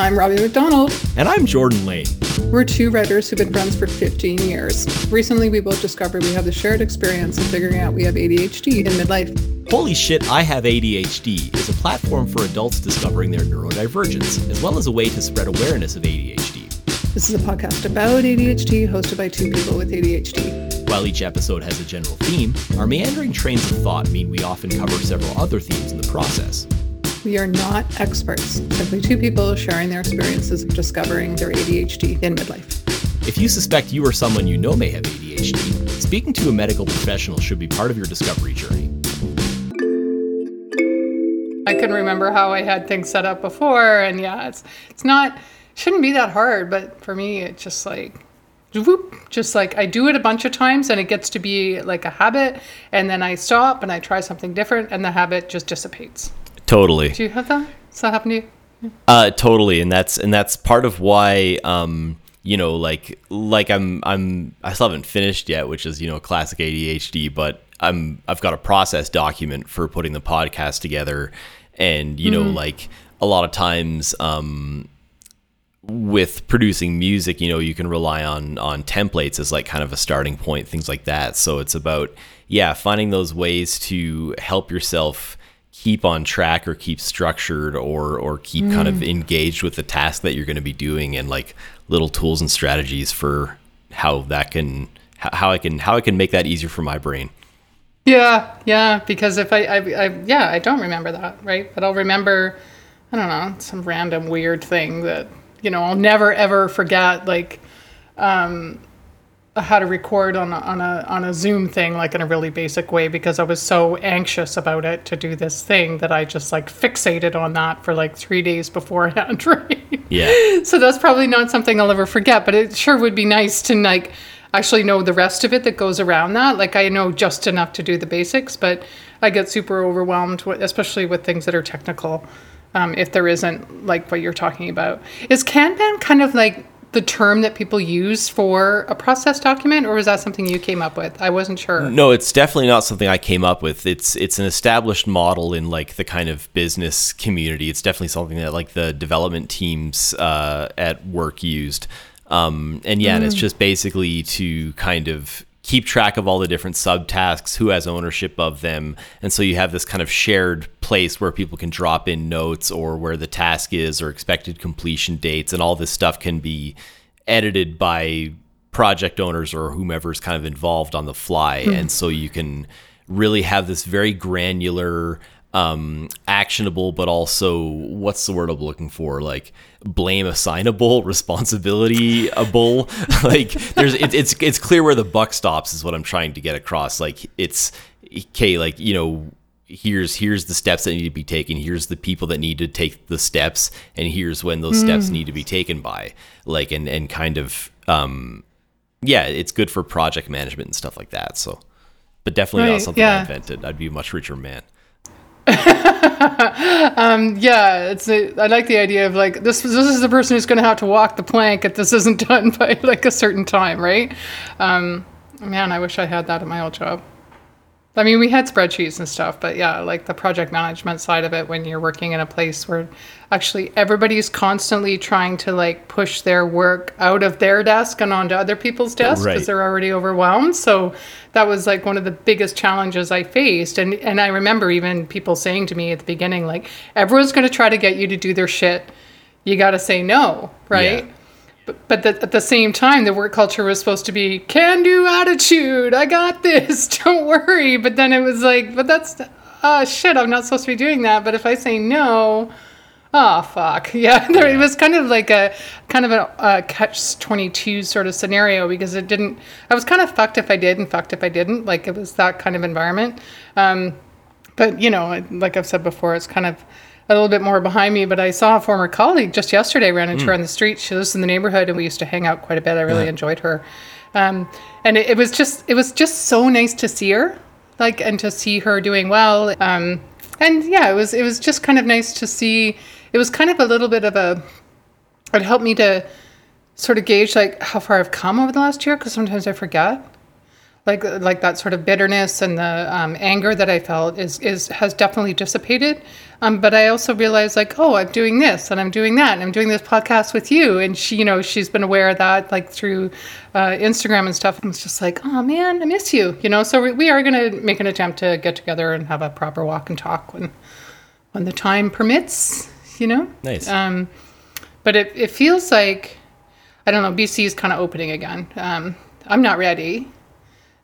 I'm Robbie McDonald. And I'm Jordan Lane. We're two writers who've been friends for 15 years. Recently, we both discovered we have the shared experience of figuring out we have ADHD in midlife. Holy Shit, I Have ADHD is a platform for adults discovering their neurodivergence, as well as a way to spread awareness of ADHD. This is a podcast about ADHD hosted by two people with ADHD. While each episode has a general theme, our meandering trains of thought mean we often cover several other themes in the process. We are not experts, simply two people sharing their experiences of discovering their ADHD in midlife. If you suspect you or someone you know may have ADHD, speaking to a medical professional should be part of your discovery journey. I can remember how I had things set up before, and yeah, it's it's not shouldn't be that hard, but for me, it's just like whoop, just like I do it a bunch of times and it gets to be like a habit and then I stop and I try something different and the habit just dissipates. Totally. Do you have that? Does that happen to you? Uh, totally, and that's and that's part of why um, you know, like like I'm I'm I still haven't finished yet, which is you know classic ADHD, but I'm I've got a process document for putting the podcast together, and you mm-hmm. know like a lot of times um, with producing music, you know, you can rely on on templates as like kind of a starting point, things like that. So it's about yeah, finding those ways to help yourself keep on track or keep structured or or keep mm. kind of mm. engaged with the task that you're going to be doing and like little tools and strategies for how that can how I can how I can make that easier for my brain. Yeah, yeah, because if I, I, I yeah, I don't remember that, right? But I'll remember I don't know, some random weird thing that, you know, I'll never ever forget like um how to record on a, on a on a Zoom thing like in a really basic way because I was so anxious about it to do this thing that I just like fixated on that for like three days beforehand. Right? Yeah. So that's probably not something I'll ever forget, but it sure would be nice to like actually know the rest of it that goes around that. Like I know just enough to do the basics, but I get super overwhelmed, with, especially with things that are technical. Um, if there isn't like what you're talking about, is Kanban kind of like the term that people use for a process document or was that something you came up with i wasn't sure no it's definitely not something i came up with it's it's an established model in like the kind of business community it's definitely something that like the development teams uh, at work used um, and yeah mm. and it's mm. just basically to kind of keep track of all the different subtasks, who has ownership of them. And so you have this kind of shared place where people can drop in notes or where the task is or expected completion dates. And all this stuff can be edited by project owners or whomever's kind of involved on the fly. Mm. And so you can really have this very granular um, actionable, but also what's the word I'm looking for? Like blame assignable, responsibility able. like there's it, it's it's clear where the buck stops is what I'm trying to get across. Like it's okay, like you know. Here's here's the steps that need to be taken. Here's the people that need to take the steps, and here's when those mm. steps need to be taken by. Like and and kind of um, yeah, it's good for project management and stuff like that. So, but definitely right, not something yeah. I invented. I'd be a much richer man. um, yeah, it's a, I like the idea of like this. This is the person who's going to have to walk the plank if this isn't done by like a certain time, right? Um, man, I wish I had that at my old job. I mean, we had spreadsheets and stuff, but yeah, like the project management side of it when you're working in a place where actually everybody's constantly trying to like push their work out of their desk and onto other people's desks because right. they're already overwhelmed. So that was like one of the biggest challenges I faced. And and I remember even people saying to me at the beginning, like, everyone's going to try to get you to do their shit. You got to say no, right? Yeah but the, at the same time, the work culture was supposed to be can do attitude. I got this. Don't worry. But then it was like, but that's, uh, shit, I'm not supposed to be doing that. But if I say no, oh, fuck. Yeah. There, it was kind of like a, kind of a, a catch 22 sort of scenario because it didn't, I was kind of fucked if I did and fucked if I didn't. Like it was that kind of environment. Um, but, you know, like I've said before, it's kind of, a little bit more behind me, but I saw a former colleague just yesterday ran into mm. her on the street. She lives in the neighborhood, and we used to hang out quite a bit. I really yeah. enjoyed her, um, and it, it, was just it was just so nice to see her, like, and to see her doing well. Um, and yeah, it was it was just kind of nice to see. It was kind of a little bit of a. It helped me to sort of gauge like how far I've come over the last year because sometimes I forget like like that sort of bitterness and the um, anger that I felt is is has definitely dissipated. Um, but I also realized like, oh, I'm doing this and I'm doing that and I'm doing this podcast with you, and she, you know, she's been aware of that like through uh, Instagram and stuff. And it's just like, oh man, I miss you, you know. So we, we are gonna make an attempt to get together and have a proper walk and talk when when the time permits, you know. Nice. Um, but it it feels like I don't know. BC is kind of opening again. Um, I'm not ready.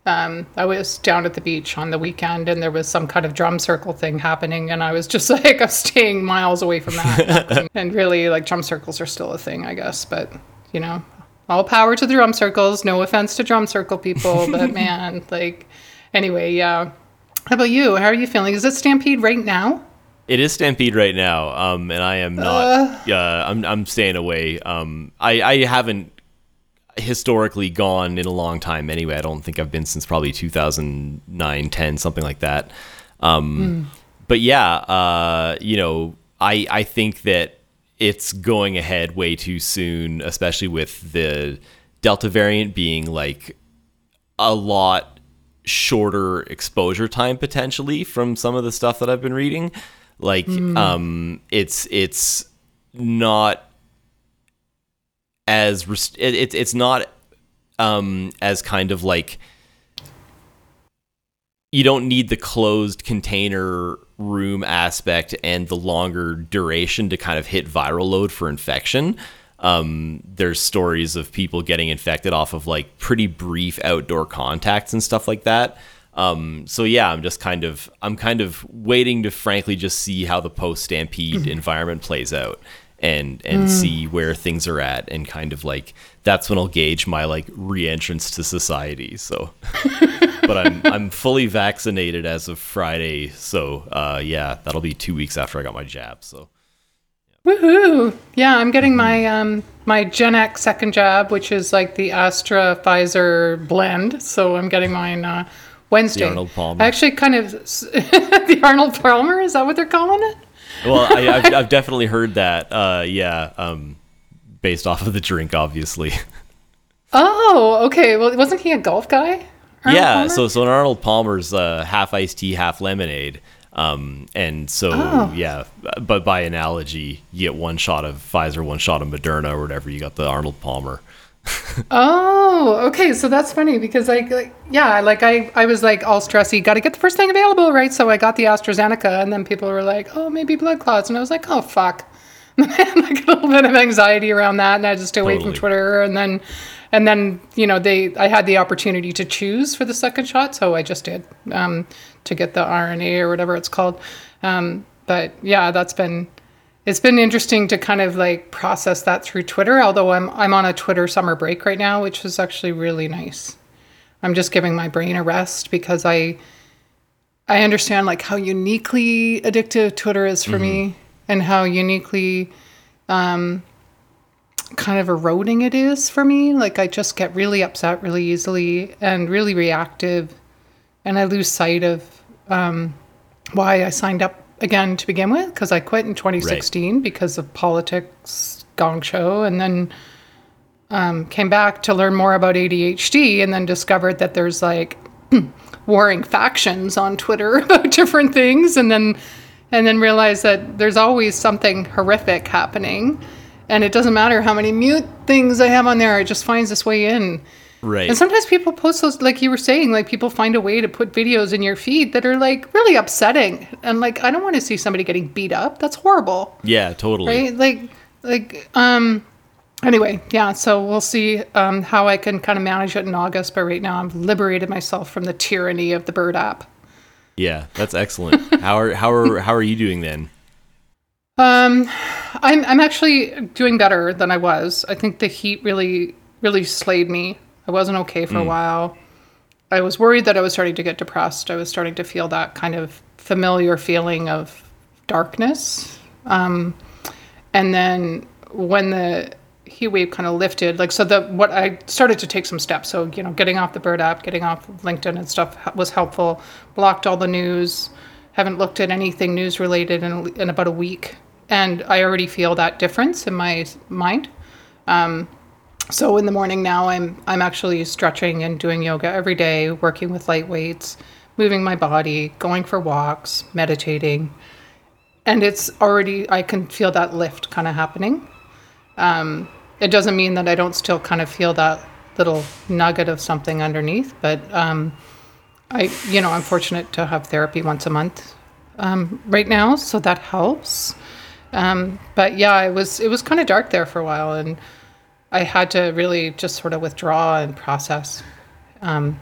Um, I was down at the beach on the weekend and there was some kind of drum circle thing happening, and I was just like, I'm staying miles away from that. and really, like, drum circles are still a thing, I guess. But, you know, all power to the drum circles. No offense to drum circle people, but man, like, anyway, yeah. How about you? How are you feeling? Is it Stampede right now? It is Stampede right now, um, and I am not. Uh, I'm I'm staying away. Um, I I haven't historically gone in a long time anyway. I don't think I've been since probably 2009, 10, something like that. Um, mm. But yeah, uh, you know, I I think that it's going ahead way too soon, especially with the Delta variant being like a lot shorter exposure time potentially from some of the stuff that I've been reading. Like, mm. um, it's it's not as rest- it, it, it's not um as kind of like you don't need the closed container room aspect and the longer duration to kind of hit viral load for infection. Um, there's stories of people getting infected off of like pretty brief outdoor contacts and stuff like that. Um, so yeah, I'm just kind of I'm kind of waiting to frankly just see how the post stampede environment plays out and and mm. see where things are at and kind of like that's when I'll gauge my like re-entrance to society. So but I'm I'm fully vaccinated as of Friday. So uh, yeah, that'll be 2 weeks after I got my jab. So yeah. Woohoo! Yeah, I'm getting my um my Gen X second jab, which is like the Astra Pfizer blend. So I'm getting mine uh, Wednesday. The Arnold Palmer. I actually kind of the Arnold Palmer. Is that what they're calling it? Well, I, have I've definitely heard that. Uh, yeah, um, based off of the drink, obviously. Oh, okay. Well, wasn't he a golf guy? Arnold yeah. Palmer? So, so an Arnold Palmer's uh, half iced tea, half lemonade. Um, and so, oh. yeah, but by analogy, you get one shot of Pfizer, one shot of Moderna, or whatever. You got the Arnold Palmer oh, okay. So that's funny because like, like, yeah, like I, I was like all stressy, got to get the first thing available, right? So I got the AstraZeneca, and then people were like, oh, maybe blood clots, and I was like, oh fuck. And I had like a little bit of anxiety around that, and I just stay away totally. from Twitter, and then, and then you know they, I had the opportunity to choose for the second shot, so I just did um, to get the RNA or whatever it's called. Um, but yeah, that's been it's been interesting to kind of like process that through Twitter. Although I'm I'm on a Twitter summer break right now, which is actually really nice. I'm just giving my brain a rest because I I understand like how uniquely addictive Twitter is for mm-hmm. me and how uniquely um, kind of eroding it is for me. Like I just get really upset really easily and really reactive, and I lose sight of um, why I signed up again to begin with because I quit in 2016 right. because of politics, gong show, and then um, came back to learn more about ADHD and then discovered that there's like warring factions on Twitter about different things and then and then realized that there's always something horrific happening and it doesn't matter how many mute things I have on there, it just finds its way in. Right. And sometimes people post those, like you were saying, like people find a way to put videos in your feed that are like really upsetting. And like, I don't want to see somebody getting beat up. That's horrible. Yeah, totally. Right. Like, like, um, anyway, yeah. So we'll see um, how I can kind of manage it in August. But right now, I've liberated myself from the tyranny of the Bird app. Yeah, that's excellent. how are how are how are you doing then? Um, I'm I'm actually doing better than I was. I think the heat really really slayed me I wasn't okay for mm. a while. I was worried that I was starting to get depressed. I was starting to feel that kind of familiar feeling of darkness. Um, and then when the heat wave kind of lifted, like so the what I started to take some steps. So you know, getting off the Bird app, getting off LinkedIn and stuff was helpful. Blocked all the news. Haven't looked at anything news related in, in about a week, and I already feel that difference in my mind. Um, so in the morning now I'm I'm actually stretching and doing yoga every day, working with light weights, moving my body, going for walks, meditating. And it's already I can feel that lift kind of happening. Um, it doesn't mean that I don't still kind of feel that little nugget of something underneath, but um, I you know, I'm fortunate to have therapy once a month um, right now, so that helps. Um, but yeah, it was it was kind of dark there for a while, and I had to really just sort of withdraw and process. Um,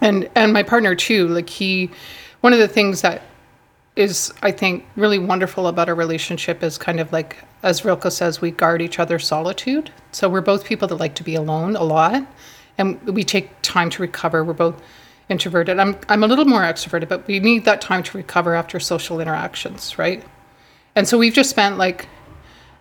and and my partner too, like he, one of the things that is I think really wonderful about our relationship is kind of like as Rilke says, we guard each other's solitude. So we're both people that like to be alone a lot, and we take time to recover. We're both introverted. I'm I'm a little more extroverted, but we need that time to recover after social interactions, right? And so we've just spent like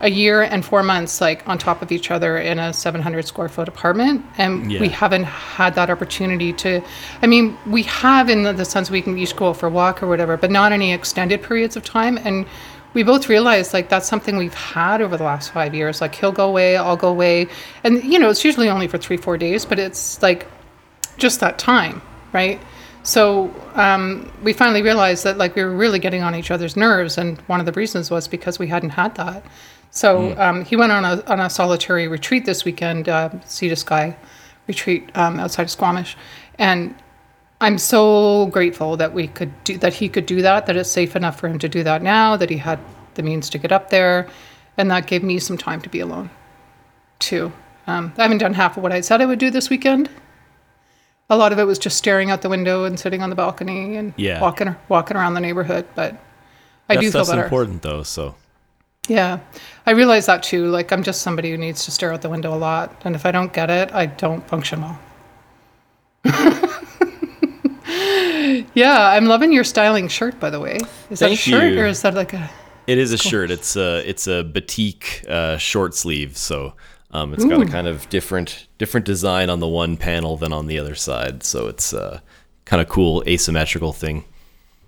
a year and four months like on top of each other in a 700 square foot apartment and Yeah. we haven't had that opportunity to i mean we have in the, the sense we can each go for a walk or whatever but not any extended periods of time and we both realized like that's something we've had over the last five years like he'll go away i'll go away and you know it's usually only for three four days but it's like just that time, right? So um, we finally realized that like we were really getting on each other's nerves, and one of the reasons was because we hadn't had that. So um, he went on a on a solitary retreat this weekend, uh, Sea to Sky retreat um, outside of Squamish, and I'm so grateful that we could do that. He could do that. That it's safe enough for him to do that now. That he had the means to get up there, and that gave me some time to be alone, too. Um, I haven't done half of what I said I would do this weekend a lot of it was just staring out the window and sitting on the balcony and Yeah. walking walking around the neighborhood. But I That do feel stuff's better. That's important though. So Yeah, I realize that too. Like I'm just somebody who needs to stare out the window a lot, and if I don't get it, I don't function well. yeah, I'm loving your styling shirt, by the way. Is that a shirt you. or is that like a? it is a shirt. It's a it's a batik uh, short sleeve. So um, it's got a kind of different different design on the one panel than on the other side. So it's a kind of cool asymmetrical thing.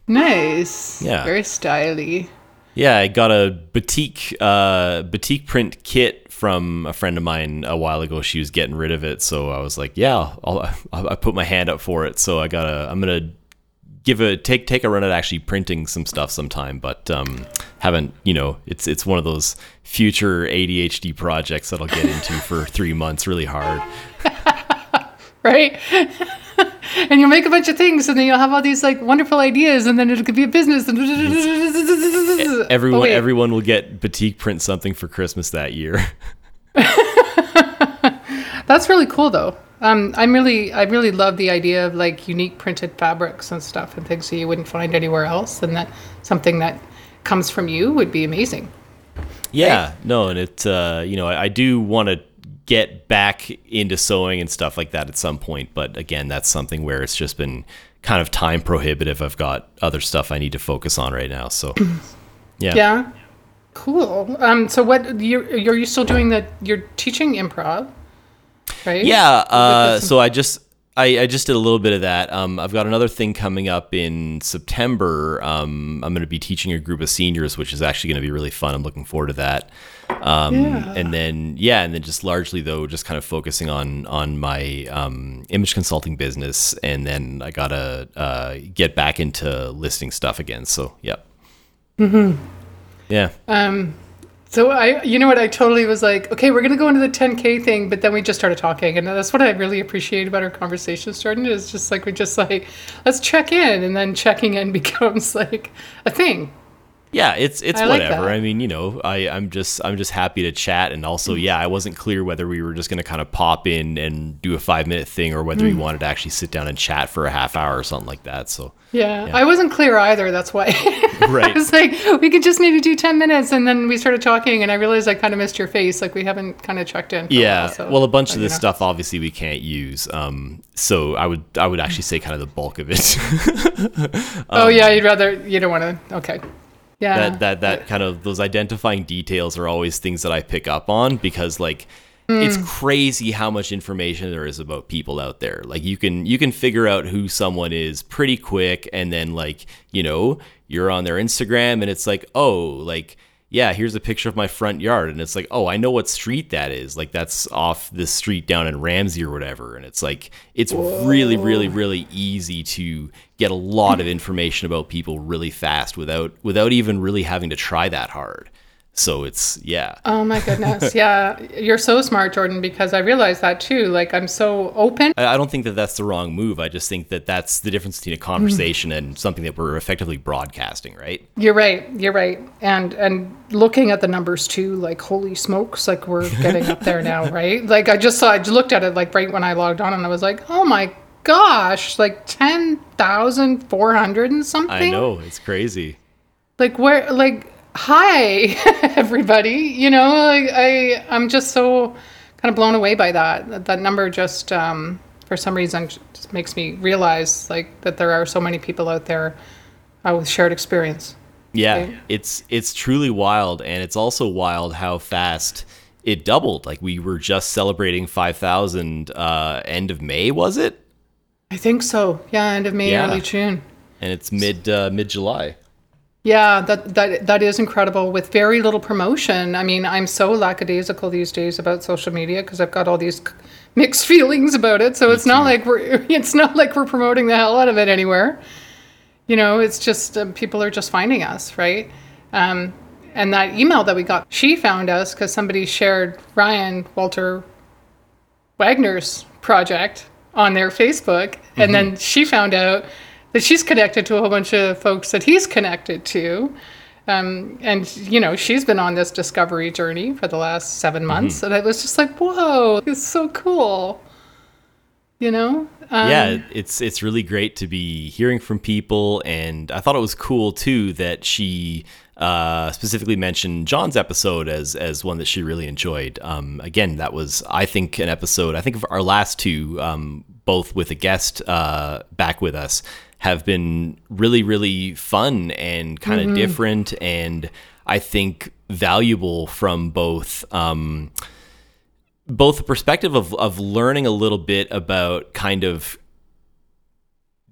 Nice. Yeah. Very styly. Yeah, I got a batik uh, batik print kit from a friend of mine a while ago. She was getting rid of it, so I was like, "Yeah, I'll, I'll, I put my hand up for it." So I got to I'm gonna give a take take a run at actually printing some stuff sometime, but um, haven't you know it's it's one of those future ADHD projects that I'll get into for three months, really hard. right? and you'll make a bunch of things, and then you'll have all these like wonderful ideas, and then it could be a business. And Everyone Oh, everyone will get batik print something for Christmas that year. That's really cool, though. Um, I'm really, I really love the idea of like unique printed fabrics and stuff and things that you wouldn't find anywhere else, and that something that comes from you would be amazing. Yeah, no, and it uh, you know I, I do want to get back into sewing and stuff like that at some point, but again, that's something where it's just been kind of time prohibitive. I've got other stuff I need to focus on right now, so yeah. Yeah, cool. Um, so what you're, are you still doing the? You're teaching improv, right? Yeah, uh, so I just I, I just did a little bit of that. Um, I've got another thing coming up in September. Um, I'm going to be teaching a group of seniors, which is actually going to be really fun. I'm looking forward to that. Um, Yeah. And then yeah, and then just largely though, just kind of focusing on on my um, image consulting business, and then I gotta uh, get back into listing stuff again. So yep. Mm-hmm. Yeah. So I, you know what, I totally was like, okay, we're gonna go into the 10k thing, but then we just started talking, and that's what I really appreciate about our conversation starting. Is just like we just like let's check in, and then checking in becomes like a thing. Yeah, it's it's I whatever. that. I mean, you know, I I'm just I'm just happy to chat, and also, yeah, I wasn't clear whether we were just gonna kind of pop in and do a five minute thing, or whether Mm. we wanted to actually sit down and chat for a half hour or something like that. So Yeah, I wasn't clear either. That's why. I right, was like, we could just maybe do 10 minutes, and then we started talking, and I realized I kind of missed your face. Like we haven't kind of checked in. For yeah. A while, so, well, a bunch of this know. stuff obviously we can't use. Um, so I would I would actually say kind of the bulk of it. oh yeah, you'd rather you don't want to. Okay. Yeah. that that that kind of those identifying details are always things that I pick up on because like it's mm. crazy how much information there is about people out there. Like you can you can figure out who someone is pretty quick and then like, you know, you're on their Instagram and it's like, "Oh, like yeah, here's a picture of my front yard. And it's like, oh, I know what street that is. Like, that's off this street down in Ramsay or whatever. And it's like, it's really, really, really easy to get a lot of information about people really fast without without even really having to try that hard. So it's yeah. Oh my goodness. Yeah. You're so smart, Jordan, because I realize that too. Like, I'm so open. I don't think that that's the wrong move. I just think that that's the difference between a mm. conversation and something that we're effectively broadcasting, right? You're right. You're right. And and looking at the numbers too, like holy smokes, like we're getting up there now, right? Like I just saw I looked at it like right when I logged on and I was like, "Oh my gosh, like 10,400 and something." I know it's crazy. Like where like hi everybody, you know, like I I'm just so kind of blown away by that. That, that number just um for some reason just makes me realize like that there are so many people out there uh, with shared experience. Yeah, Okay. it's it's truly wild, and it's also wild how fast it doubled. Like we were just celebrating five thousand uh, end of May, was it? I think so. Yeah, end of May, Yeah. early June. And it's mid uh, mid July. Yeah, that that that is incredible with very little promotion. I mean, I'm so lackadaisical these days about social media because I've got all these c- mixed feelings about it. So it's not like we're it's not like we're promoting the hell out of it anywhere. You know, it's just um, people are just finding us, right? Um, and that email that we got, she found us because somebody shared Ryan Walter Wagner's project on their Facebook, and then she found out that she's connected to a whole bunch of folks that he's connected to. Um, and you know she's been on this discovery journey for the last 7 months, and it was just like, whoa, it's so cool. You know, um, yeah, it's it's really great to be hearing from people, and I thought it was cool too that she uh, specifically mentioned John's episode as as one that she really enjoyed. Um, again, that was I think an episode. I think of our last two, um, both with a guest uh, back with us, have been really really fun and kind of different, and I think valuable from both. Um, both the perspective of of learning a little bit about kind of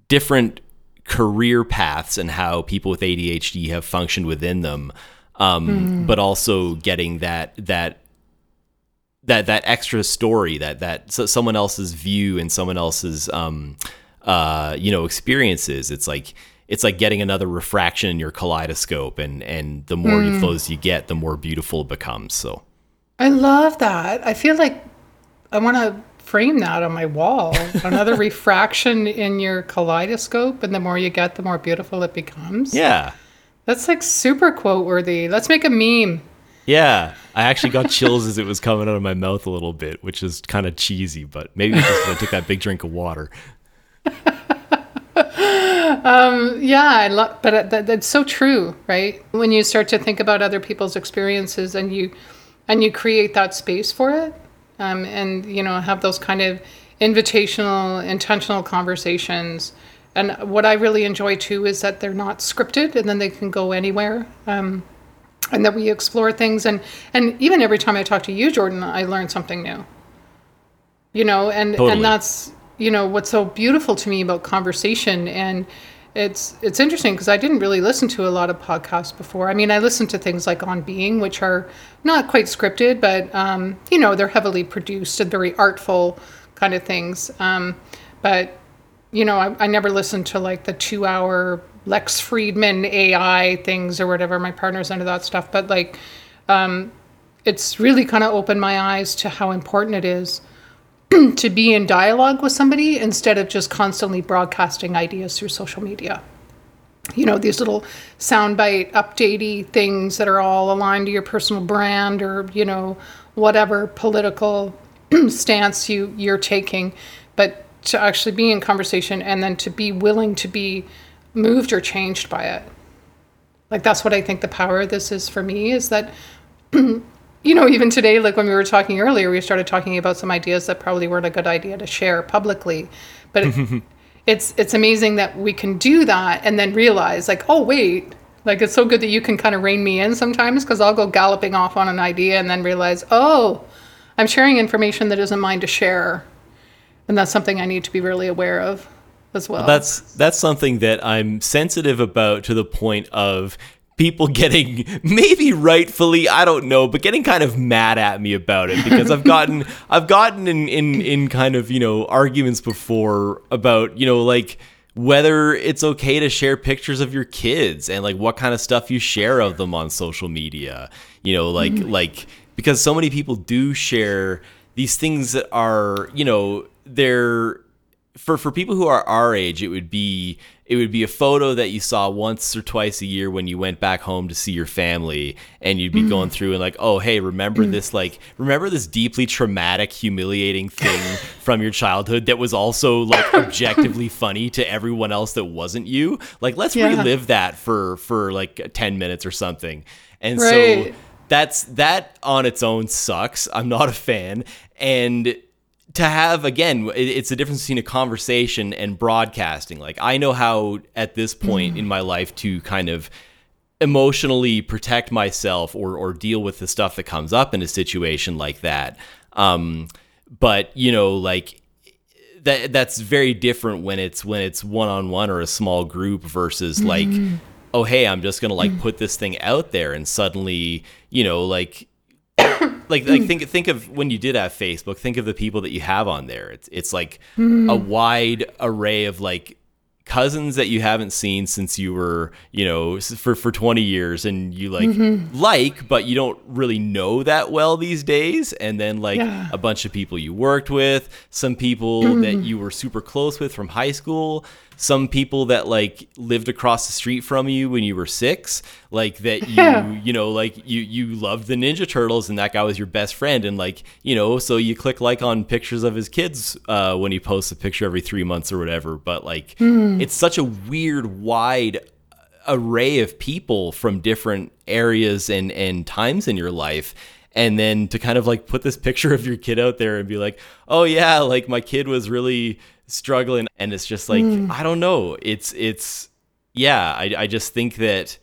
different career paths and how people with ADHD have functioned within them, um, but also getting that that that that extra story that that so someone else's view and someone else's um, uh, you know experiences. It's like it's like getting another refraction in your kaleidoscope, and and the more of those you get, the more beautiful it becomes. So. I love that. I feel like I want to frame that on my wall. Another refraction in your kaleidoscope, and the more you get, the more beautiful it becomes. Yeah. That's like super quote worthy. Let's make a meme. Yeah. I actually got chills as it was coming out of my mouth a little bit, which is kind of cheesy, but maybe it's just I took that big drink of water. Yeah, I love, but uh, that, that's so true, right? When you start to think about other people's experiences and you and you create that space for it, um, and you know have those kind of invitational, intentional conversations. And what I really enjoy too is that they're not scripted, and then they can go anywhere. Um, and that we explore things, and and even every time I talk to you, Jordan, I learn something new. You know, and Totally. and that's you know what's so beautiful to me about conversation and it's it's interesting because I didn't really listen to a lot of podcasts before. I mean, I listened to things like On Being, which are not quite scripted, but um, you know they're heavily produced and very artful kind of things. Um, but you know, I, I never listened to like the two-hour Lex Fridman AI things or whatever. My partner's into that stuff, but like, um, it's really kind of opened my eyes to how important it is to be in dialogue with somebody instead of just constantly broadcasting ideas through social media. You know, these little soundbite updatey things that are all aligned to your personal brand or, you know, whatever political stance you you're taking, but to actually be in conversation and then to be willing to be moved or changed by it. Like that's what I think the power of this is for me is that you know, even today, like when we were talking earlier, we started talking about some ideas that probably weren't a good idea to share publicly. But it, it's it's amazing that we can do that and then realize, like, oh wait, like it's so good that you can kind of rein me in sometimes because I'll go galloping off on an idea and then realize, oh, I'm sharing information that isn't mine to share, and that's something I need to be really aware of as well. That's that's something that I'm sensitive about to the point of people getting maybe rightfully I don't know, but getting kind of mad at me about it because I've gotten I've gotten in in in kind of you know arguments before about you know like whether it's okay to share pictures of your kids and like what kind of stuff you share of them on social media you know like mm-hmm. like because so many people do share these things that are you know they're for for people who are our age it would be it would be a photo that you saw once or twice a year when you went back home to see your family and you'd be mm. going through and like oh hey remember mm. this like remember this deeply traumatic humiliating thing from your childhood that was also like objectively funny to everyone else that wasn't you like let's yeah. relive that for for like 10 minutes or something and right. so that's that on its own sucks i'm not a fan and to have again it's the difference between a conversation and broadcasting like i know how at this point mm. in my life to kind of emotionally protect myself or or deal with the stuff that comes up in a situation like that um, but you know like that that's very different when it's when it's one-on-one or a small group versus mm. like oh hey i'm just gonna like mm. put this thing out there and suddenly you know like like like think think of when you did have Facebook. Think of the people that you have on there. It's it's like mm. a wide array of like cousins that you haven't seen since you were you know for for 20 years and you like mm-hmm. like but you don't really know that well these days and then like yeah. a bunch of people you worked with some people mm-hmm. that you were super close with from high school some people that like lived across the street from you when you were six, like that you yeah. you know like you you loved the Ninja Turtles and that guy was your best friend and like you know so you click like on pictures of his kids uh, when he posts a picture every three months or whatever. But like mm. it's such a weird wide array of people from different areas and and times in your life and then to kind of like put this picture of your kid out there and be like oh yeah like my kid was really struggling and it's just like mm. i don't know it's it's yeah I, I just think that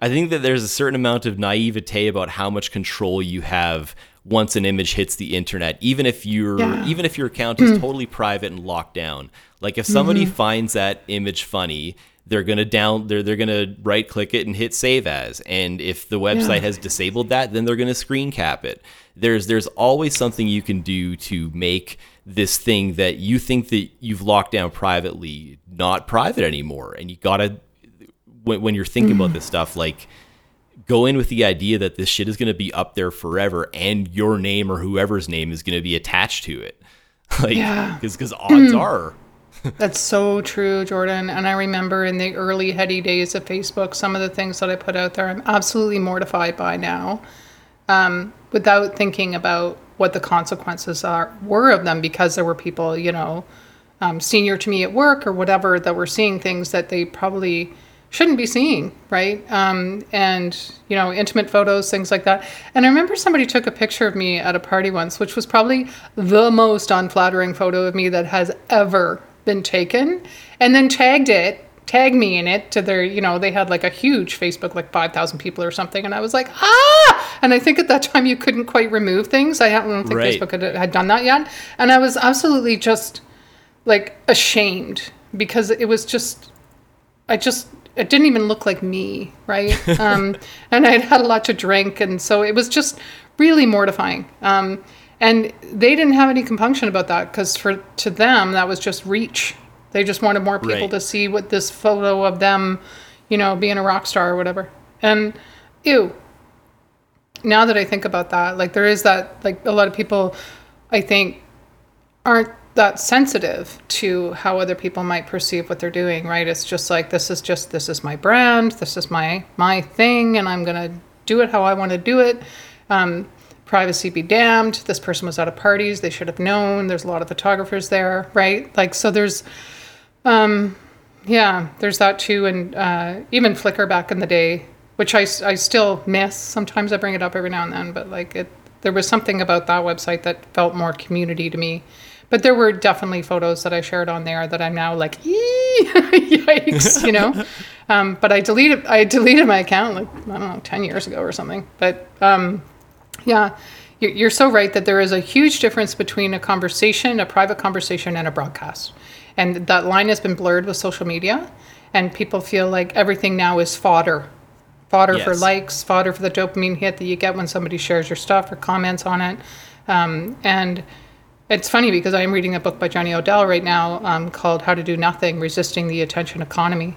i think that there's a certain amount of naivete about how much control you have once an image hits the internet even if your yeah. even if your account is mm. totally private and locked down like if somebody mm-hmm. finds that image funny they're gonna down they're they're gonna right click it and hit save as. And if the website yeah. has disabled that then they're gonna screen cap it. There's there's always something you can do to make this thing that you think that you've locked down privately not private anymore. And you gotta when, when you're thinking mm. about this stuff like go in with the idea that this shit is going to be up there forever and your name or whoever's name is going to be attached to it. Like because because odds are that's so true, Jordan. And I remember in the early heady days of Facebook, some of the things that I put out there, I'm absolutely mortified by now, um, without thinking about what the consequences are were of them, because there were people, you know, um, senior to me at work or whatever, that were seeing things that they probably shouldn't be seeing, right? Um, and you know, intimate photos, things like that. And I remember somebody took a picture of me at a party once, which was probably the most unflattering photo of me that has ever been taken and then tagged it tag me in it to their you know they had like a huge facebook like 5000 people or something and i was like ah! And i think at that time you couldn't quite remove things. I don't think right. facebook had, had done that yet. And i was absolutely just like ashamed because it was just i just it didn't even look like me right? Um, and i'd had a lot to drink and so it was just really mortifying. Um, and they didn't have any compunction about that because for to them that was just reach. They just wanted more people right. to see what this photo of them, you know, being a rock star or whatever. And ew. Now that I think about that, like there is that like a lot of people I think aren't that sensitive to how other people might perceive what they're doing, right? It's just like this is just this is my brand, this is my my thing, and I'm gonna do it how I want to do it. Um, privacy be damned. This person was out of parties. They should have known. There's a lot of photographers there, right? Like, so there's, um, yeah, there's that too. And uh, even Flickr back in the day, which I, I still miss. Sometimes I bring it up every now and then, but like it, there was something about that website that felt more community to me. But there were definitely photos that I shared on there that I'm now like, yikes, you know. um, but I deleted I deleted my account like I don't know ten years ago or something. But um, yeah, you're so right that there is a huge difference between a conversation, a private conversation, and a broadcast. And that line has been blurred with social media, and people feel like everything now is fodder fodder for likes, fodder for the dopamine hit that you get when somebody shares your stuff or comments on it. Um, and it's funny because I'm reading a book by Jenny Odell right now um, called How to Do Nothing Resisting the Attention Economy.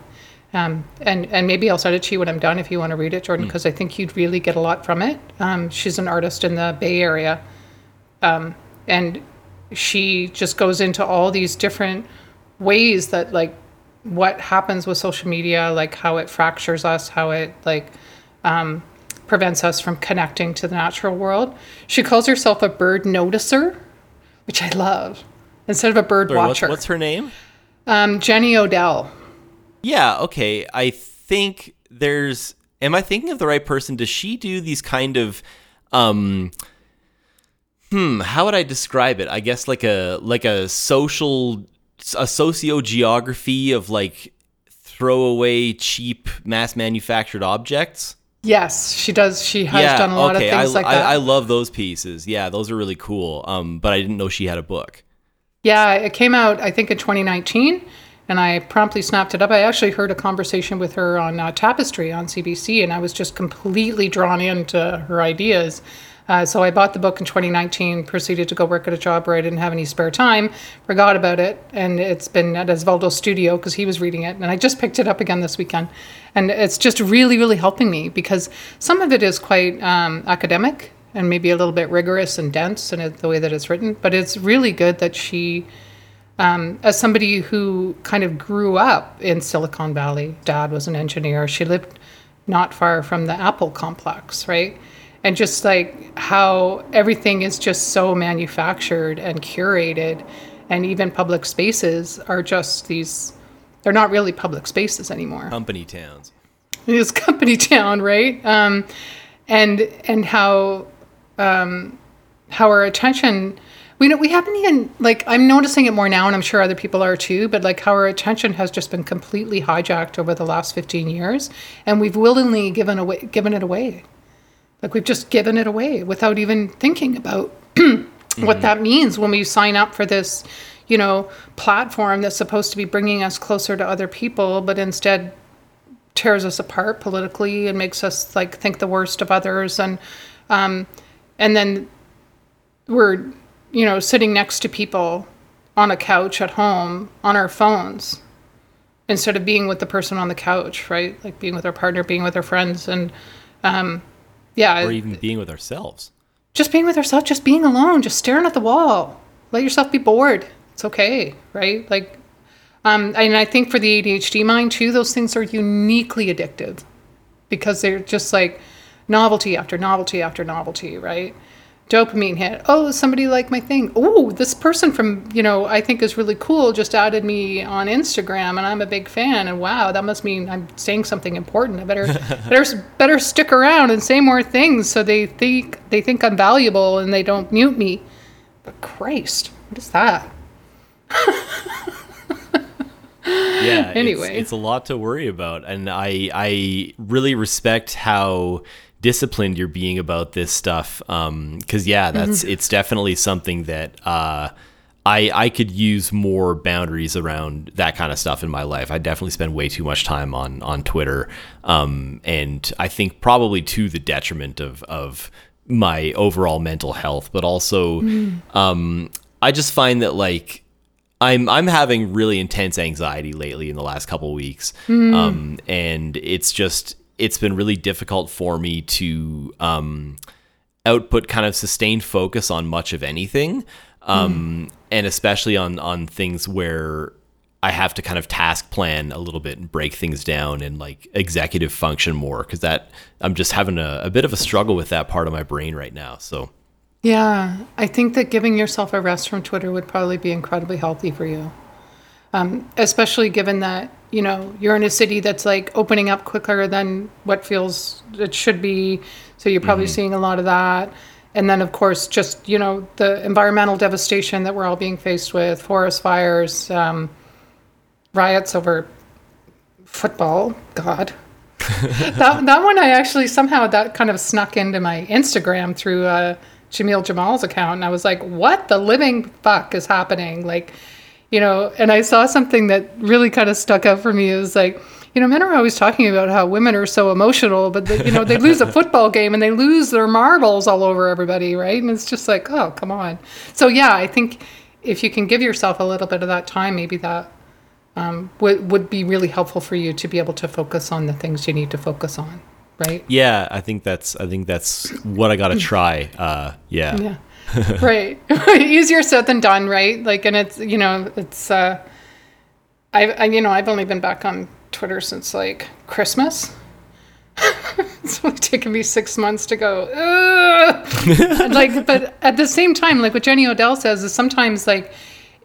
Um, and, and maybe I'll send it to you when I'm done if you want to read it, Jordan, because I think you'd really get a lot from it. Um, she's an artist in the Bay Area. Um, and she just goes into all these different ways that, like, what happens with social media, like how it fractures us, how it, like, um, prevents us from connecting to the natural world. She calls herself a bird noticer, which I love, instead of a bird Sorry, what's, watcher. what's her name? um, Jenny Odell. Yeah, okay. I think there's am I thinking of the right person? Does she do these kind of um hmm, how would I describe it? I guess like a like a social a sociogeography of like throwaway cheap mass manufactured objects. Yes, she does. She has done a lot of things I, like I, that. I love those pieces. Yeah, those are really cool. Um, but I didn't know she had a book. Yeah, it came out, I think, in 2019, and I promptly snapped it up. I actually heard a conversation with her on uh, Tapestry on CBC, and I was just completely drawn into her ideas. Uh, so I bought the book in 2019, proceeded to go work at a job where I didn't have any spare time, forgot about it, and it's been at Osvaldo's studio because he was reading it, and I just picked it up again this weekend. And it's just really, really helping me because some of it is quite um, academic and maybe a little bit rigorous and dense in it, the way that it's written, but it's really good that she um, as somebody who kind of grew up in Silicon Valley, dad was an engineer. She lived not far from the Apple complex, right? And just like how everything is just so manufactured and curated, and even public spaces are just these, they're not really public spaces anymore Company towns. It is company town, right? Um, and and how um, how our attention we don't we haven't even like I'm noticing it more now, and I'm sure other people are too. But like how our attention has just been completely hijacked over the last 15 years, and we've willingly given away given it away. Like we've just given it away without even thinking about what that means when we sign up for this, you know, platform that's supposed to be bringing us closer to other people, but instead tears us apart politically and makes us like think the worst of others and um, and then we're you know sitting next to people on a couch at home on our phones instead of being with the person on the couch right like being with our partner being with our friends and um, yeah Or even being with ourselves. just being with ourselves, just being alone, just staring at the wall. Let yourself be bored. It's okay, right? Like, um, and I think for the ADHD mind too, those things are uniquely addictive because they're just like novelty after novelty after novelty, right? Dopamine hit. Oh, somebody liked my thing. Oh, this person from, you know, I think is really cool just added me on Instagram and I'm a big fan. And wow, that must mean I'm saying something important. I better better better stick around and say more things so they think they think I'm valuable and they don't mute me. But Christ, what is that? yeah it's- Anyway. it's, a lot to worry about and i i really respect how disciplined you're being about this stuff um because yeah that's it's definitely something that uh I, I could use more boundaries around that kind of stuff in my life. I definitely spend way too much time on on Twitter, um, and I think probably to the detriment of of my overall mental health, but also um, I just find that like I'm I'm having really intense anxiety lately in the last couple weeks, um, and it's just it's been really difficult for me to um, output kind of sustained focus on much of anything, um, and especially on on things where I have to kind of task plan a little bit and break things down and like executive function more because that I'm just having a, a bit of a struggle with that part of my brain right now. So Yeah, I think that giving yourself a rest from Twitter would probably be incredibly healthy for you. Um, especially given that, you know, you're in a city that's like opening up quicker than what feels it should be. So you're probably seeing a lot of that. And then, of course, just, you know, the environmental devastation that we're all being faced with forest fires, um, riots over football. God. that, that one I actually somehow that kind of snuck into my Instagram through uh, Jameela Jamil's account, and I was like, "What the living fuck is happening?" Like, you know. And I saw something that really kind of stuck out for me. It was like you know, men are always talking about how women are so emotional, but they, you know, they lose a football game and they lose their marbles all over everybody, right? And it's just like, oh, come on. So yeah, I think if you can give yourself a little bit of that time, maybe that um, would would be really helpful for you to be able to focus on the things you need to focus on, right? Yeah, I think that's I think that's what I got to try. Uh, yeah. Yeah. right. Easier said than done, right? Like, and it's you know, it's uh, I, you know, I've only been back on Twitter since like Christmas. it's only taken me six months to go. Like, but at the same time, like what Jenny Odell says is sometimes like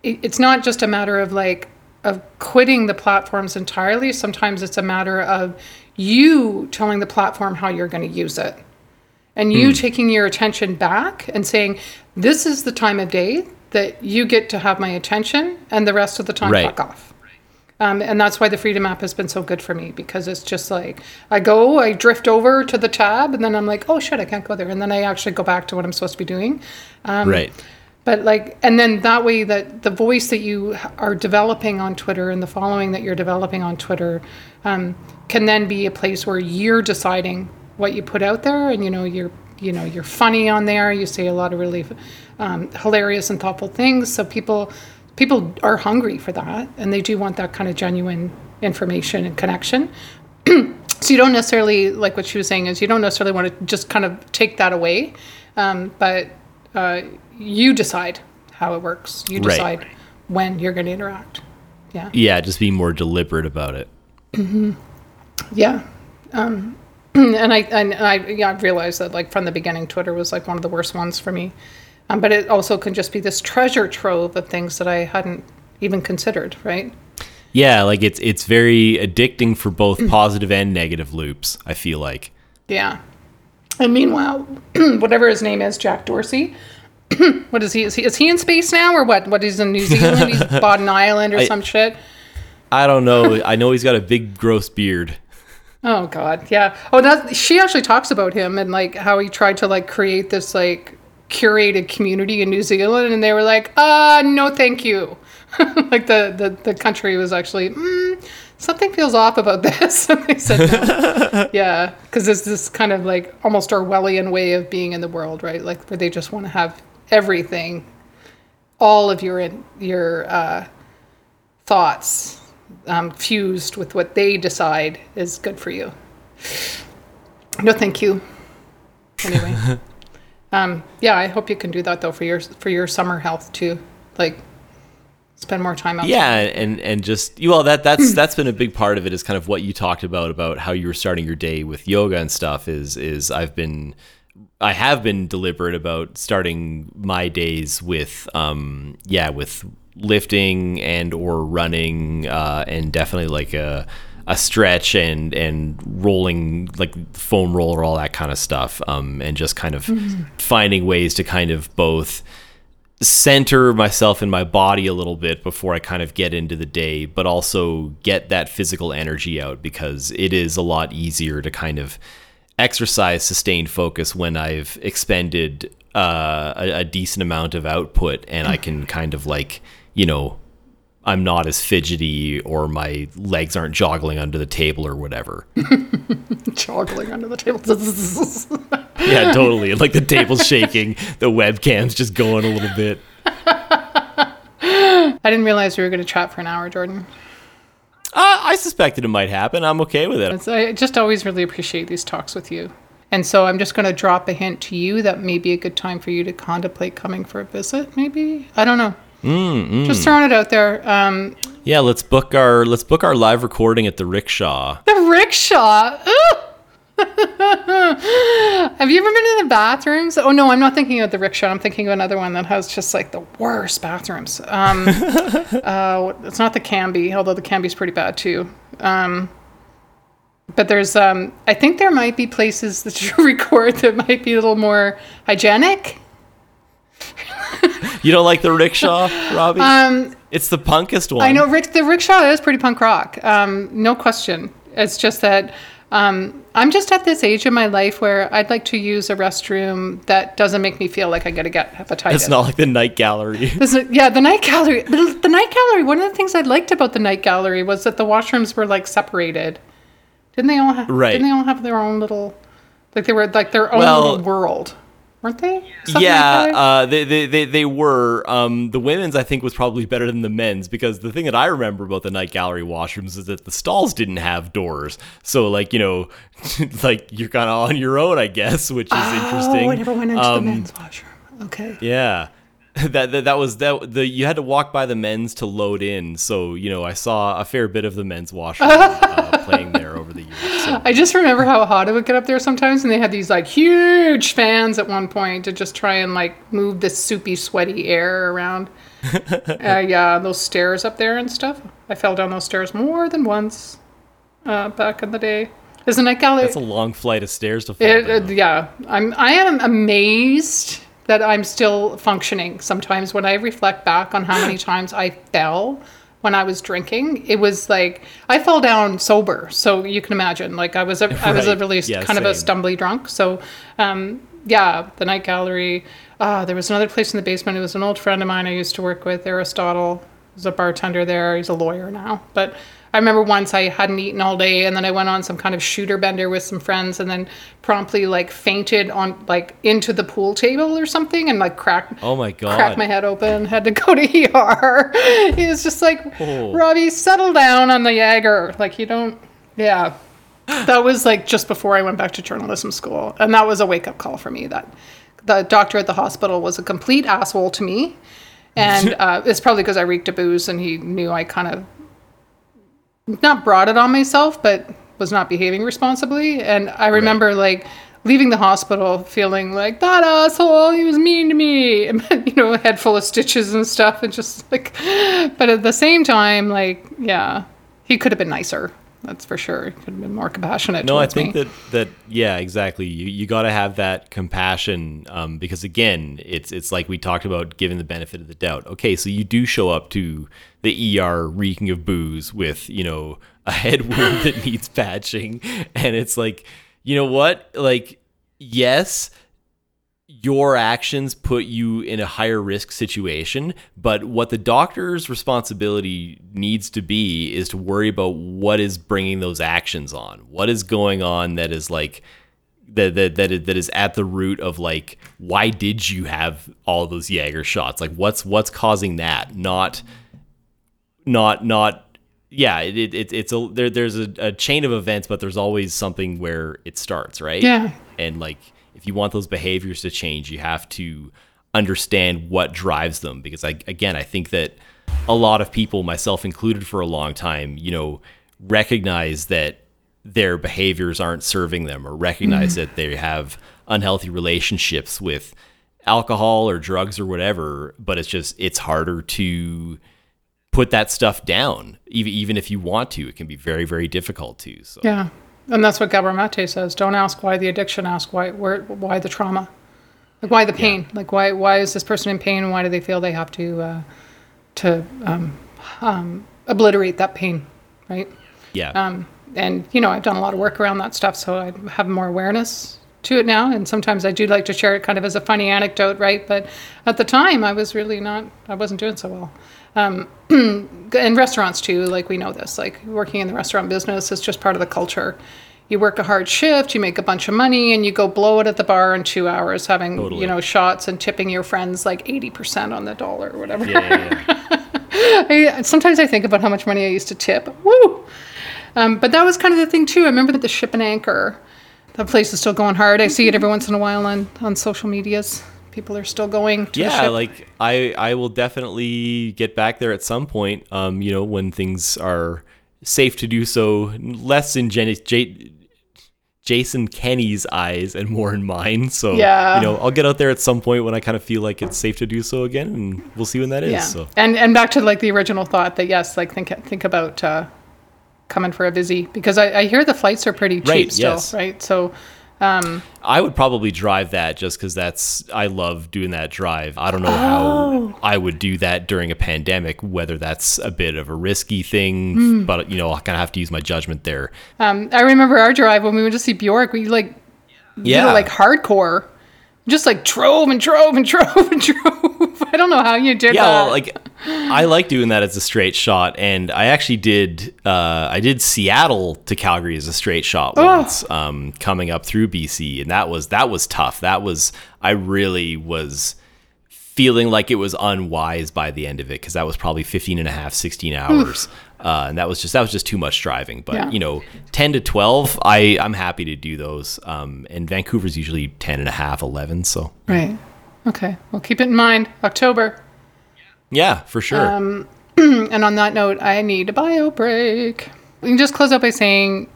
it, it's not just a matter of like of quitting the platforms entirely. Sometimes it's a matter of you telling the platform how you're going to use it and you taking your attention back and saying, "This is the time of day that you get to have my attention, and the rest of the time, Right. fuck off." Um, and that's why the Freedom app has been so good for me because it's just like I go, I drift over to the tab, and then I'm like, "Oh shit, I can't go there," and then I actually go back to what I'm supposed to be doing. Um, Right. but like and then that way that the voice that you are developing on twitter and the following that you're developing on twitter um, can then be a place where you're deciding what you put out there and you know you're you know you're funny on there you say a lot of really um, hilarious and thoughtful things. So people people are hungry for that and they do want that kind of genuine information and connection. So you don't necessarily like what she was saying is you don't necessarily want to just kind of take that away um, but uh, you decide how it works. You Right. decide when you're going to interact. Yeah. Yeah, just be more deliberate about it. yeah. Um, and i and i yeah realized that like from the beginning twitter was like one of the worst ones for me um, but it also can just be this treasure trove of things that i hadn't even considered right Yeah, like it's it's very addicting for both positive and negative loops. I feel like. Yeah. And meanwhile, whatever his name is, Jack Dorsey. what is he? Is he is he in space now or what? What is in New Zealand? He's bought an island or I- some shit. I don't know. I know he's got a big gross beard. Oh God, yeah. Oh, that she actually talks about him and like how he tried to like create this like curated community in New Zealand, and they were like, uh, no, thank you. like the, the the country was actually mm, something feels off about this, and they said no. yeah, because there's this kind of like almost Orwellian way of being in the world, right? Like where they just want to have everything, all of your your uh, thoughts um, fused with what they decide is good for you. No, thank you. Anyway, um, yeah, I hope you can do that though for your for your summer health too. Like, spend more time. Yeah, and and just you well, that that's that's been a big part of it. Is kind of what you talked about about how you were starting your day with yoga and stuff. Is is I've been. I have been deliberate about starting my days with, um, yeah, with lifting and or running, uh, and definitely like a a stretch and and rolling like foam roller, all that kind of stuff, um, and just kind of finding ways to kind of both center myself in my body a little bit before I kind of get into the day, but also get that physical energy out because it is a lot easier to kind of exercise sustained focus when I've expended uh, a, a decent amount of output and I can kind of like, you know, I'm not as fidgety or my legs aren't joggling under the table or whatever. Joggling under the table. Yeah, totally. Like the table's shaking, the webcam's just going a little bit. I didn't realize we were going to chat for an hour, Jordan. Uh, I suspected it might happen. I'm okay with it. It's, I just always really appreciate these talks with you. And so I'm just going to drop a hint to you that may be a good time for you to contemplate coming for a visit. Maybe I don't know. Mm, Just throwing it out there. Um, Yeah, let's book our let's book our live recording at the rickshaw. the rickshaw. Have you ever been in the bathrooms? Oh no, I'm not thinking of the rickshaw. I'm thinking of another one that has just like the worst bathrooms. Um, uh, it's not the Canby, although the Canby's pretty bad too. Um, but there's, um, I think there might be places that you record that might be a little more hygienic. You don't like the rickshaw, Robbie? Um, it's the punkest one. I know Rick, the rickshaw is pretty punk rock. Um, no question. It's just that Um, I'm just at this age in my life where I'd like to use a restroom that doesn't make me feel like I gotta get hepatitis. It's not like the night gallery. Is- yeah, the night gallery. The, the night gallery. One of the things I liked about the night gallery was that the washrooms were like separated. Didn't they all have? Right. Didn't they all have their own little, like they were like their own Well- little world, weren't they? Something yeah, like uh, they, they, they, they were. Um, the women's, I think, was probably better than the men's because the thing that I remember about the night gallery washrooms is that the stalls didn't have doors. So, like, you know, like you're kind of on your own, I guess, which is interesting. Oh, I never went into Um, the men's washroom. Okay. Yeah. That, that that was that the you had to walk by the men's to load in so you know I saw a fair bit of the men's washroom uh, playing there over the years so. I just remember how hot it would get up there sometimes, and they had these like huge fans at one point to just try and like move this soupy, sweaty air around. uh, yeah, those stairs up there and stuff. I fell down those stairs more than once uh, back in the day. Isn't night gallery. That's a long flight of stairs to fall It, down. yeah, I'm. I am amazed that I'm still functioning. Sometimes when I reflect back on how many times I fell when I was drinking, it was like I fell down sober. So you can imagine, like I was a, I was a really Yeah, kind of a stumbly drunk. So, um, yeah, the night gallery. Uh, there was another place in the basement. It was an old friend of mine I used to work with, Aristotle. He's a bartender there. He's a lawyer now, but. I remember once I hadn't eaten all day and then I went on some kind of shooter bender with some friends and then promptly like fainted on like into the pool table or something and like cracked oh my god cracked my head open, had to go to ER. he was just like, Oh. Robbie, settle down on the Jaeger. Like you don't yeah. That was like just before I went back to journalism school. And that was a wake up call for me that the doctor at the hospital was a complete asshole to me. And uh, it's probably because I reeked of booze and he knew I kind of not brought it on myself, but was not behaving responsibly. And I remember like leaving the hospital feeling like that asshole, he was mean to me, and, you know, head full of stitches and stuff, and just like, but at the same time, like, yeah, he could have been nicer. That's for sure. Could have been more compassionate. No, I think me. that that yeah, exactly. You you got to have that compassion um, because again, it's it's like we talked about giving the benefit of the doubt. Okay, so you do show up to the ER reeking of booze with you know a head wound that needs patching, and it's like you know what, like yes. Your actions put you in a higher risk situation, but what the doctor's responsibility needs to be is to worry about what is bringing those actions on. What is going on that is like that that that is, that is at the root of like why did you have all those Jaeger shots? Like what's what's causing that? Not not not yeah, it, it, it it's a there there's a, a chain of events, but there's always something where it starts, right? Yeah. And like if you want those behaviors to change, you have to understand what drives them. Because I again, I think that a lot of people, myself included for a long time, you know, recognize that their behaviors aren't serving them or recognize mm-hmm. that they have unhealthy relationships with alcohol or drugs or whatever, but it's just it's harder to put that stuff down even even if you want to. It can be very very difficult to so. Yeah, and that's what Gabor Mate says. Don't ask why the addiction. Ask why where why the trauma, like why the pain. Like why why is this person in pain? and Why do they feel they have to uh, to um, um, obliterate that pain, right? yeah Um, and you know, I've done a lot of work around that stuff, so I have more awareness to it now. And sometimes I do like to share it kind of as a funny anecdote, right? But at the time, I was really not. I wasn't doing so well. Um, and restaurants too, like we know this. Like working in the restaurant business is just part of the culture. You work a hard shift, you make a bunch of money, and you go blow it at the bar in two hours, having Totally. you know shots and tipping your friends like eighty percent on the dollar or whatever. yeah, yeah, yeah. I, sometimes I think about how much money I used to tip. Woo! Um, but that was kind of the thing too. I remember that the Ship and Anchor, that place is still going hard. I see it every once in a while on on social medias. People are still going to the yeah like i i will definitely get back there at some point um you know when things are safe to do so less in Jen- J- jason kenney's eyes and more in mine so Yeah. you know i'll get out there at some point when i kind of feel like it's safe to do so again and we'll see when that is yeah. so And and back to like the original thought that yes, like think think about uh, coming for a busy because I, I hear the flights are pretty cheap Right, still, yes. right? So I would probably drive that just because that's I love doing that drive. I don't know how I would do that during a pandemic, whether that's a bit of a risky thing, but you know I kind of have to use my judgment there. Um, I remember our drive when we went to see Bjork. We like Yeah, did it like hardcore, just like drove and drove and drove and drove. I don't know how you did yeah, that. well, like I like doing that as a straight shot, and I actually did. Uh, I did Seattle to Calgary as a straight shot Oh. once, um, coming up through BC, and that was that was tough. That was I really was feeling like it was unwise by the end of it because that was probably 15 and a half 16 hours uh, and that was just that was just too much driving but Yeah. you know 10 to 12 i i'm happy to do those um, and vancouver's usually 10 and a half 11 so right. Okay. Well, keep it in mind. October. yeah for sure Um, And on that note, I need a bio break. We can just close out by saying,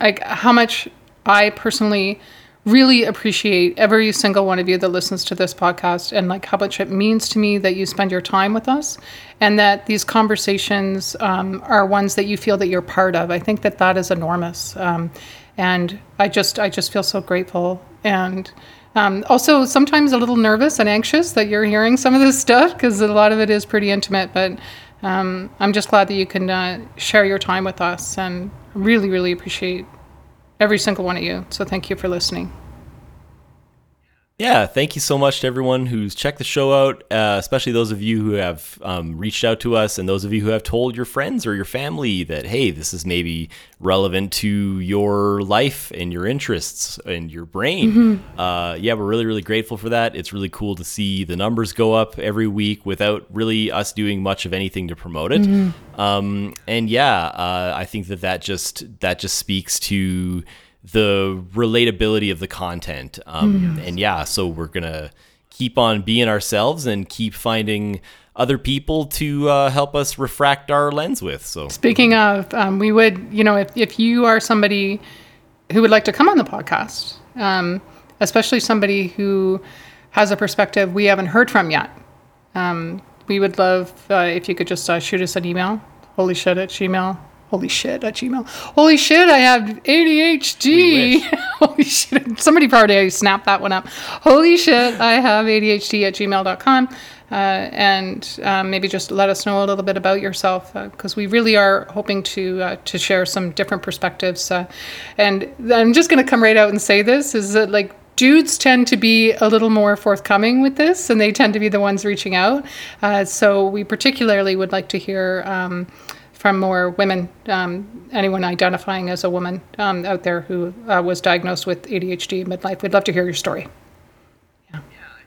like, how much I personally really appreciate every single one of you that listens to this podcast and like how much it means to me that you spend your time with us and that these conversations um, are ones that you feel that you're part of i think that that is enormous um, and i just i just feel so grateful and um, also sometimes a little nervous and anxious that you're hearing some of this stuff because a lot of it is pretty intimate but um, i'm just glad that you can uh, share your time with us and really really appreciate every single one of you. So thank you for listening. Yeah, thank you so much to everyone who's checked the show out, uh, especially those of you who have um, reached out to us and those of you who have told your friends or your family that, hey, this is maybe relevant to your life and your interests and your brain. Uh, yeah, we're really, really grateful for that. It's really cool to see the numbers go up every week without really us doing much of anything to promote it. Um, and yeah, uh, I think that that just that just speaks to the relatability of the content. Um, And yeah, so we're gonna keep on being ourselves and keep finding other people to uh, help us refract our lens with. So Speaking of, um, we would, you know, if, if you are somebody who would like to come on the podcast, um, especially somebody who has a perspective we haven't heard from yet, um, we would love uh, if you could just uh, shoot us an email, holy shit at gmail. Holy shit at Gmail. Holy shit, I have ADHD. Holy shit. Somebody probably snapped that one up. Holy shit, I have ADHD at gmail.com. Uh, and um, maybe just let us know a little bit about yourself because we really are hoping to uh, to share some different perspectives. Uh, and I'm just going to come right out and say this is that like dudes tend to be a little more forthcoming with this and they tend to be the ones reaching out. Uh, so we particularly would like to hear. Um, from more women, um, anyone identifying as a woman um, out there who uh, was diagnosed with ADHD midlife. We'd love to hear your story.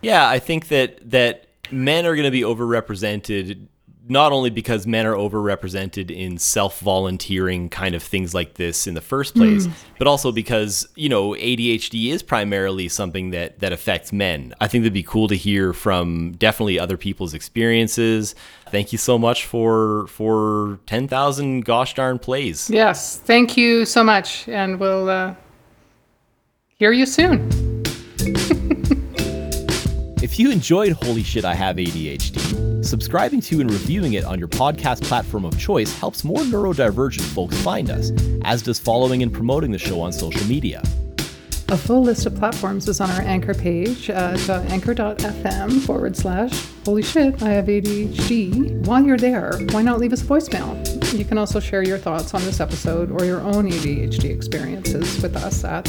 yeah, I think that that men are going to be overrepresented not only because men are overrepresented in self-volunteering kind of things like this in the first place, but also because, you know, ADHD is primarily something that that affects men. I think that'd be cool to hear from definitely other people's experiences. Thank you so much for for 10,000 gosh darn plays. Yes, thank you so much, and we'll uh, hear you soon. If you enjoyed Holy Shit, I Have ADHD, subscribing to and reviewing it on your podcast platform of choice helps more neurodivergent folks find us, as does following and promoting the show on social media. A full list of platforms is on our anchor page at uh, anchor.fm forward slash holy shit, I have ADHD. While you're there, why not leave us a voicemail? You can also share your thoughts on this episode or your own ADHD experiences with us at,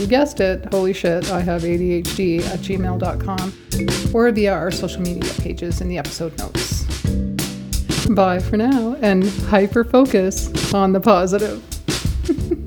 you guessed it, holy shit, I have ADHD at gmail.com or via our social media pages in the episode notes. Bye for now and hyper focus on the positive.